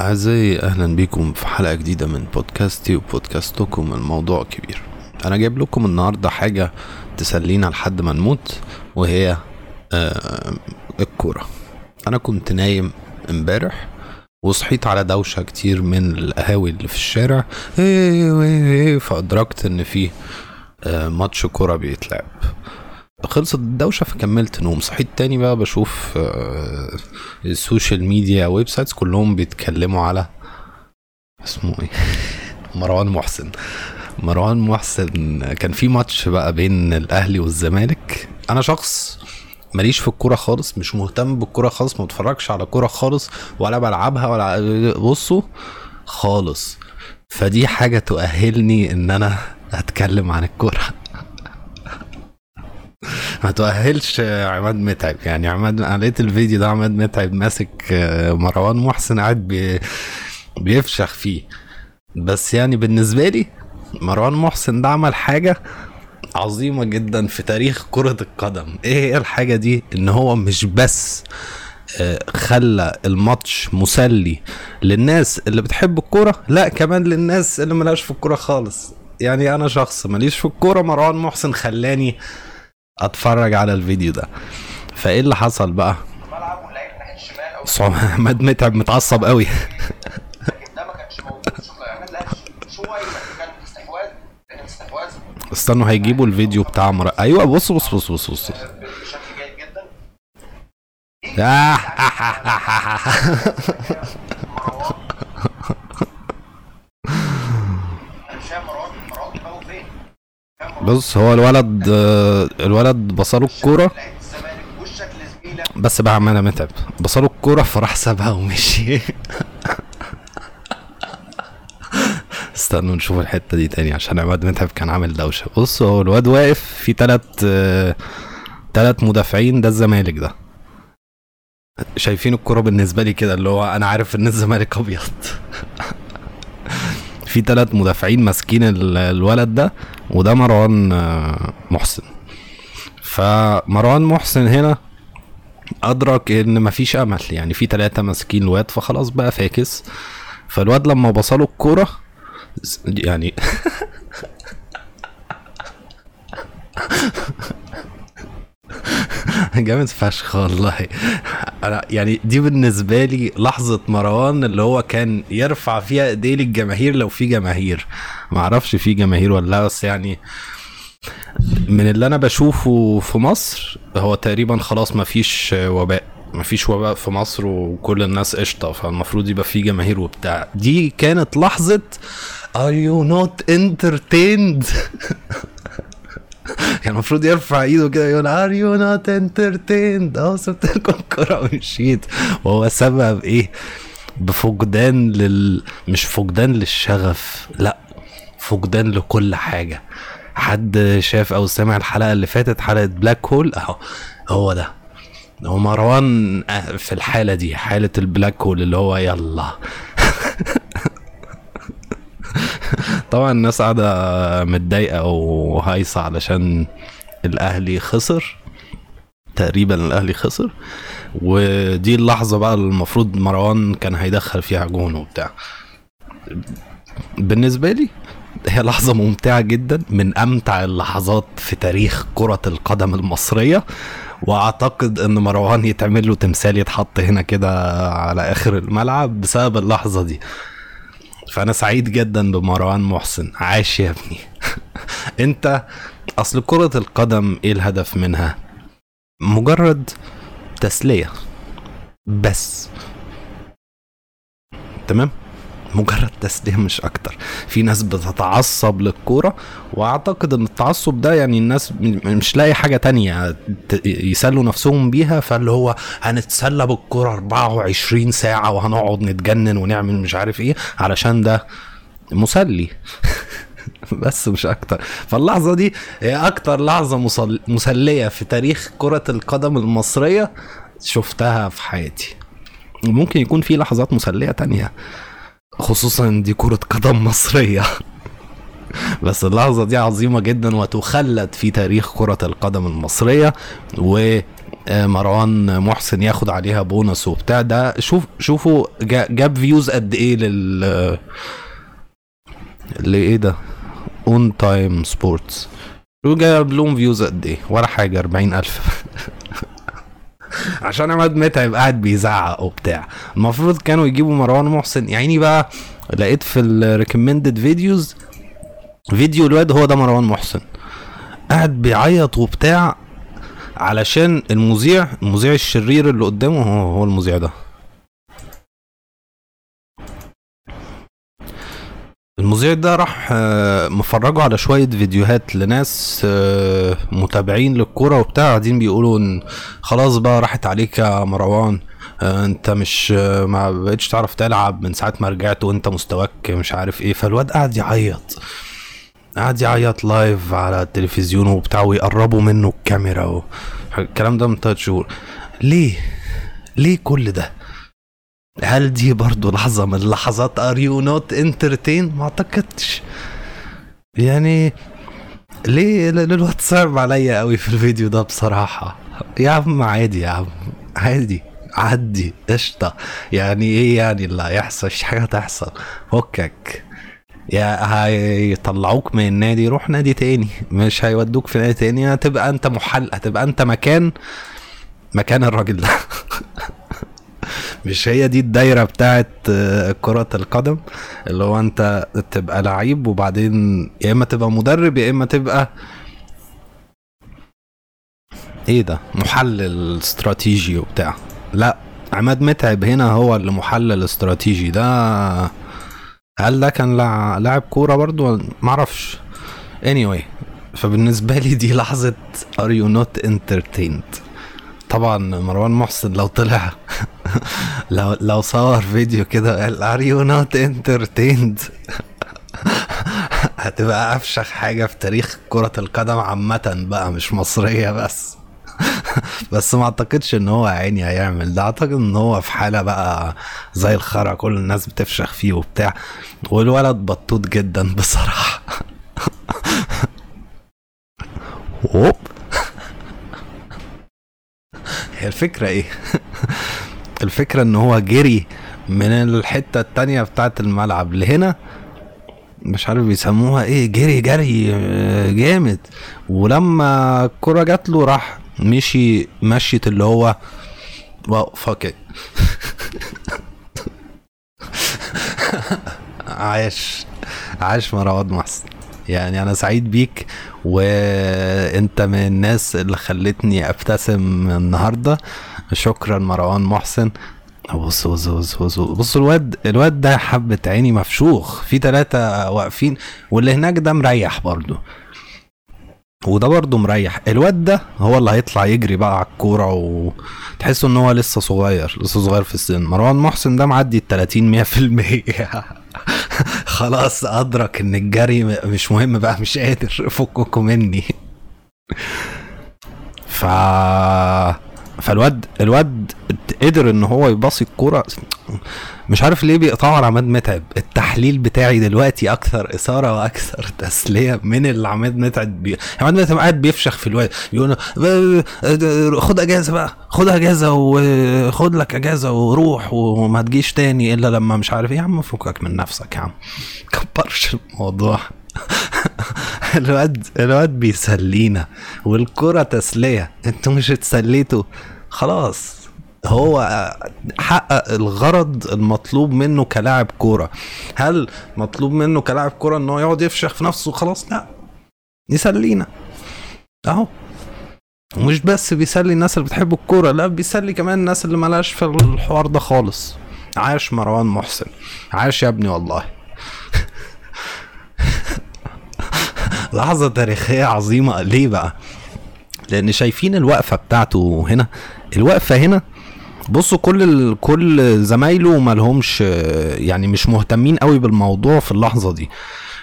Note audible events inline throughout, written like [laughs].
أعزائي أهلا بكم في حلقة جديدة من بودكاستي وبودكاستكم الموضوع كبير. أنا جايب لكم النهاردة حاجة تسلينا لحد ما نموت وهي آه الكورة. أنا كنت نايم امبارح وصحيت على دوشة كتير من القهاوي اللي في الشارع. إيه إيه إيه فأدركت إن في آه ماتش كورة بيتلعب. خلصت الدوشة فكملت نوم. صحيت تاني بقى بشوف آه، ال social media websites كلهم بيتكلموا على اسمه إيه؟ [laughs] مروان محسن. مروان محسن كان في ماتش بقى بين الأهلي والزمالك. أنا شخص ماليش في الكورة خالص مش مهتم بالكورة خالص ما بتفرجش على كورة خالص ولا بلعبها ولا بصوا خالص. فدي حاجة تؤهلني إن أنا أتكلم عن الكورة. ما تؤهلش عماد متعب. يعني عماد أنا لقيت الفيديو ده عماد متعب ماسك آه، مروان محسن قاعد بي... بيفشخ فيه. بس يعني بالنسبة لي مروان محسن ده عمل حاجة عظيمة جدا في تاريخ كرة القدم. إيه هي الحاجة دي؟ إن هو مش بس آه، خلى الماتش مسلي للناس اللي بتحب الكورة لا كمان للناس اللي ملهاش في الكورة خالص. يعني أنا شخص ماليش في الكورة مروان محسن خلاني اتفرج على الفيديو ده. فايه اللي حصل بقى؟ عماد [laughs] متعب متعصب قوي. [laughs] استنوا هيجيبوا الفيديو بتاع مر... أيوه بص بص بص بص بص. [laughs] بص هو الولد الولد بصله الكورة بس بقى عمال متعب بصله الكورة فراح سابها ومشي. [laughs] استنوا نشوف الحتة دي تاني عشان عماد متعب كان عامل دوشة. بص هو الواد واقف في تلات تلات مدافعين ده الزمالك ده. شايفين الكرة بالنسبة لي كده اللي هو أنا عارف إن الزمالك أبيض. في تلات مدافعين ماسكين ال- الولد ده وده مروان آه، محسن. فمروان محسن هنا أدرك إن مفيش أمل يعني في ثلاثة ماسكين الواد فخلاص بقى فاكس. فالواد لما بصله الكورة يعني [laughs] جامد فشخ والله. أنا يعني دي بالنسبة لي لحظة مروان اللي هو كان يرفع فيها إيديه للجماهير لو في جماهير. معرفش في جماهير ولا لأ بس يعني من اللي أنا بشوفه في مصر هو تقريبا خلاص مفيش وباء مفيش وباء في مصر وكل الناس قشطة فالمفروض يبقى في جماهير وبتاع. دي كانت لحظة are you not entertained? [laughs] كان [laughs] المفروض يرفع ايده كده يقول are you not entertained? آه سبت [laughs] الكرة ومشيت وهو سبب إيه؟ بفقدان لل مش فقدان للشغف لا فقدان لكل حاجة. حد شاف أو سمع الحلقة اللي فاتت حلقة black hole أهو هو ده. هو مروان آه، في الحالة دي حالة ال black hole اللي هو يلا. طبعا الناس قاعدة متضايقة وهايصة علشان الأهلي خسر. تقريبا الأهلي خسر. ودي اللحظة بقى اللي المفروض مروان كان هيدخل فيها جون وبتاع. بالنسبة لي هي لحظة ممتعة جدا من أمتع اللحظات في تاريخ كرة القدم المصرية. وأعتقد إن مروان يتعمل له تمثال يتحط هنا كده على آخر الملعب بسبب اللحظة دي. فأنا سعيد جدا بمروان محسن. عاش يا ابني. [laughs] أنت أصل كرة القدم إيه الهدف منها؟ مجرد تسلية. بس. تمام؟ مجرد تسلية مش أكتر. في ناس بتتعصب للكورة وأعتقد إن التعصب ده يعني الناس مش لاقي حاجة تانية يسلوا نفسهم بيها فاللي هو هنتسلى بالكورة 24 ساعة وهنقعد نتجنن ونعمل مش عارف إيه علشان ده مسلي. [laughs] بس مش أكتر. فاللحظة دي هي أكتر لحظة مسل... مسلية في تاريخ كرة القدم المصرية شفتها في حياتي. وممكن يكون في لحظات مسلية تانية. خصوصا دي كرة قدم مصرية. [laughs] بس اللحظة دي عظيمة جدا وتخلد في تاريخ كرة القدم المصرية و آه، مروان محسن ياخد عليها بونص وبتاع. ده شوف شوفوا جا- جاب فيوز قد إيه لل لايه ده؟ ON Time Sports جاب لهم views قد إيه؟ ولا حاجة 40000 [laughs] عشان عماد متعب قاعد بيزعق وبتاع. المفروض كانوا يجيبوا مروان محسن. يعني بقى لقيت في ال recommended videos فيديو الواد هو ده مروان محسن. قاعد بيعيط وبتاع علشان المذيع المذيع الشرير اللي قدامه هو هو المذيع ده. المذيع ده راح آه، مفرجه على شوية فيديوهات لناس آه، متابعين للكورة وبتاع قاعدين بيقولوا إن خلاص بقى راحت عليك يا مروان آه، أنت مش ما بقتش تعرف تلعب من ساعة ما رجعت وأنت مستواك مش عارف إيه فالواد قاعد يعيط قاعد يعيط لايف على التلفزيون وبتاع ويقربوا منه الكاميرا و... الكلام ده من تلات شهور ليه؟ ليه كل ده؟ هل دي برضو لحظة من لحظات are you not entertained؟ ما اعتقدش. يعني ليه ال- الواد صعب عليا قوي في الفيديو ده بصراحة؟ يا عم عادي يا عم عادي عدي قشطة. يعني إيه يعني اللي هيحصل؟ مش حاجة تحصل فكك. يا هيطلعوك من النادي روح نادي تاني. مش هيودوك في نادي تاني. هتبقى انت محل هتبقى انت مكان مكان الراجل ده. [laughs] مش هي دي الدايرة بتاعت آه، كرة القدم؟ اللي هو انت تبقى لعيب وبعدين يا إما تبقى مدرب يا إما تبقى إيه ده؟ محلل استراتيجي وبتاع. لا عماد متعب هنا هو اللي محلل استراتيجي. ده هل ده كان لاعب كورة برضو؟ معرفش. Anyway فبالنسبة لي دي لحظة are you not entertained طبعا مروان محسن لو طلع [laughs] لو لو صور فيديو كده قال are you not entertained? [laughs] هتبقى أفشخ حاجة في تاريخ كرة القدم عامة بقى مش مصرية بس. [laughs] بس ما أعتقدش إن هو عيني هيعمل ده. أعتقد إن هو في حالة بقى زي الخرا كل الناس بتفشخ فيه وبتاع. والولد بطوط جدا بصراحة. اوب هي الفكرة إيه؟ الفكرة إن هو جري من الحتة التانية بتاعت الملعب لهنا. مش عارف بيسموها إيه جري جري آه، جامد. ولما الكرة جات له راح مشي مشيت اللي هو wow fuck عاش عاش مروان محسن. يعني أنا سعيد بيك وأنت من الناس اللي خلتني أبتسم النهارده. شكرا مروان محسن. بص بص بص بص بص الواد الواد ده حبة عيني مفشوخ. في ثلاثة واقفين واللي هناك ده مريح برضه وده برضه مريح. الواد ده هو اللي هيطلع يجري بقى على الكورة وتحسوا إن هو لسه صغير لسه صغير في السن. مروان محسن ده معدي ال 30 100% [laughs] خلاص أدرك إن الجري مش مهم بقى مش قادر. فككوا مني. ف فالواد الواد قدر إن هو يباصي الكوره مش عارف ليه بيقطعوا على عماد متعب. التحليل بتاعي دلوقتي أكثر إثارة وأكثر [laughs] تسلية من اللي عماد متعب بي... عماد متعب قاعد بيفشخ في الواد. بيقول خد أجازة بقى خد أجازة وخد لك أجازة وروح وما تجيش تاني إلا لما مش عارف إيه. يا عم فكك من نفسك يا عم. كبرش الموضوع. [laughs] الواد الواد بيسلينا والكرة تسلية. أنتوا مش اتسليتوا. خلاص. هو حقق الغرض المطلوب منه كلاعب كورة. هل مطلوب منه كلاعب كورة إن هو يقعد يفشخ في نفسه؟ خلاص لا. يسلينا. أهو. ومش بس بيسلي الناس اللي بتحب الكورة لا بيسلي كمان الناس اللي ملاش في الحوار ده خالص. عاش مروان محسن. عاش يا ابني والله. [laughs] لحظة تاريخية عظيمة ليه بقى؟ لأن شايفين الوقفة بتاعته هنا الوقفة هنا بصوا كل. كل زمايله ما لهمش يعني مش مهتمين قوي بالموضوع في اللحظة دي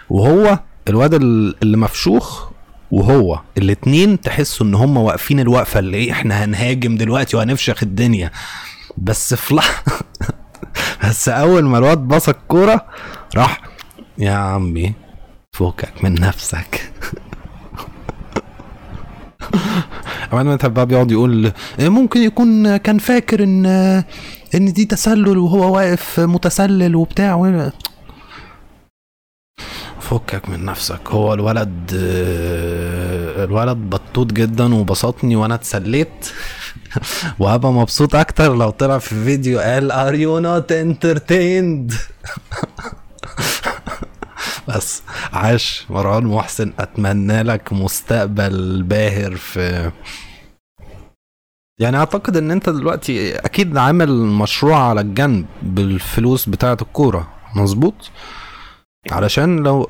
وهو الواد ال- اللي مفشوخ وهو الاتنين تحسوا إن هم واقفين الوقفة اللي إيه إحنا هنهاجم دلوقتي وهنفشخ الدنيا بس في لحظة [laughs] بس أول ما الواد باص الكورة راح يا عمي فوقك من نفسك. عماد متعب بقى بيقعد يقول إيه ممكن يكون كان فاكر إن إن دي تسلل وهو واقف متسلل وبتاع و... فكك من نفسك. هو الولد الولد بطوط جدا وبسطني وأنا اتسليت. [laughs] وهبقى مبسوط أكتر لو طلع في فيديو قال are you not entertained بس. عاش مروان محسن أتمنى لك مستقبل باهر في يعني أعتقد إن أنت دلوقتي أكيد عامل مشروع على الجنب بالفلوس بتاعة الكورة مظبوط؟ علشان لو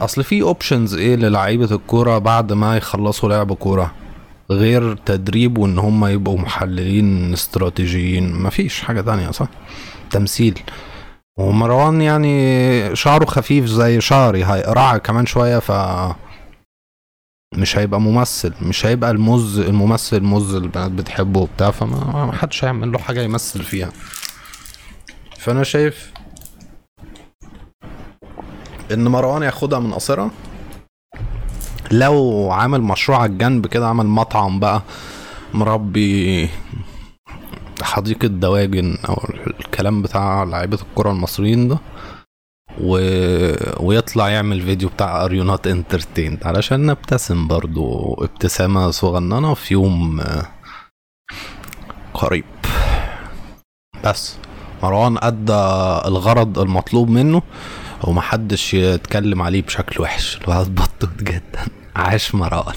أصل في options إيه للعيبة الكورة بعد ما يخلصوا لعب كورة؟ غير تدريب وإن هم يبقوا محللين استراتيجيين مفيش حاجة تانية صح؟ تمثيل. ومروان يعني شعره خفيف زي شعري. هيقرع كمان شوية ف مش هيبقى ممثل مش هيبقى المز الممثل المز البنات بتحبه وبتاع فما ما حدش هيعمل له حاجة يمثل فيها. فأنا شايف إن مروان ياخدها من قصيرها لو عامل مشروع على الجنب كده عمل مطعم بقى مربي حديقة دواجن أو الكلام بتاع لعيبة الكرة المصريين ده. و... ويطلع يعمل فيديو بتاع are you not entertained علشان نبتسم برضو ابتسامة صغننة في يوم آه، قريب. بس مروان أدى الغرض المطلوب منه ومحدش يتكلم عليه بشكل وحش. الولد بطوط جدا. عاش مروان.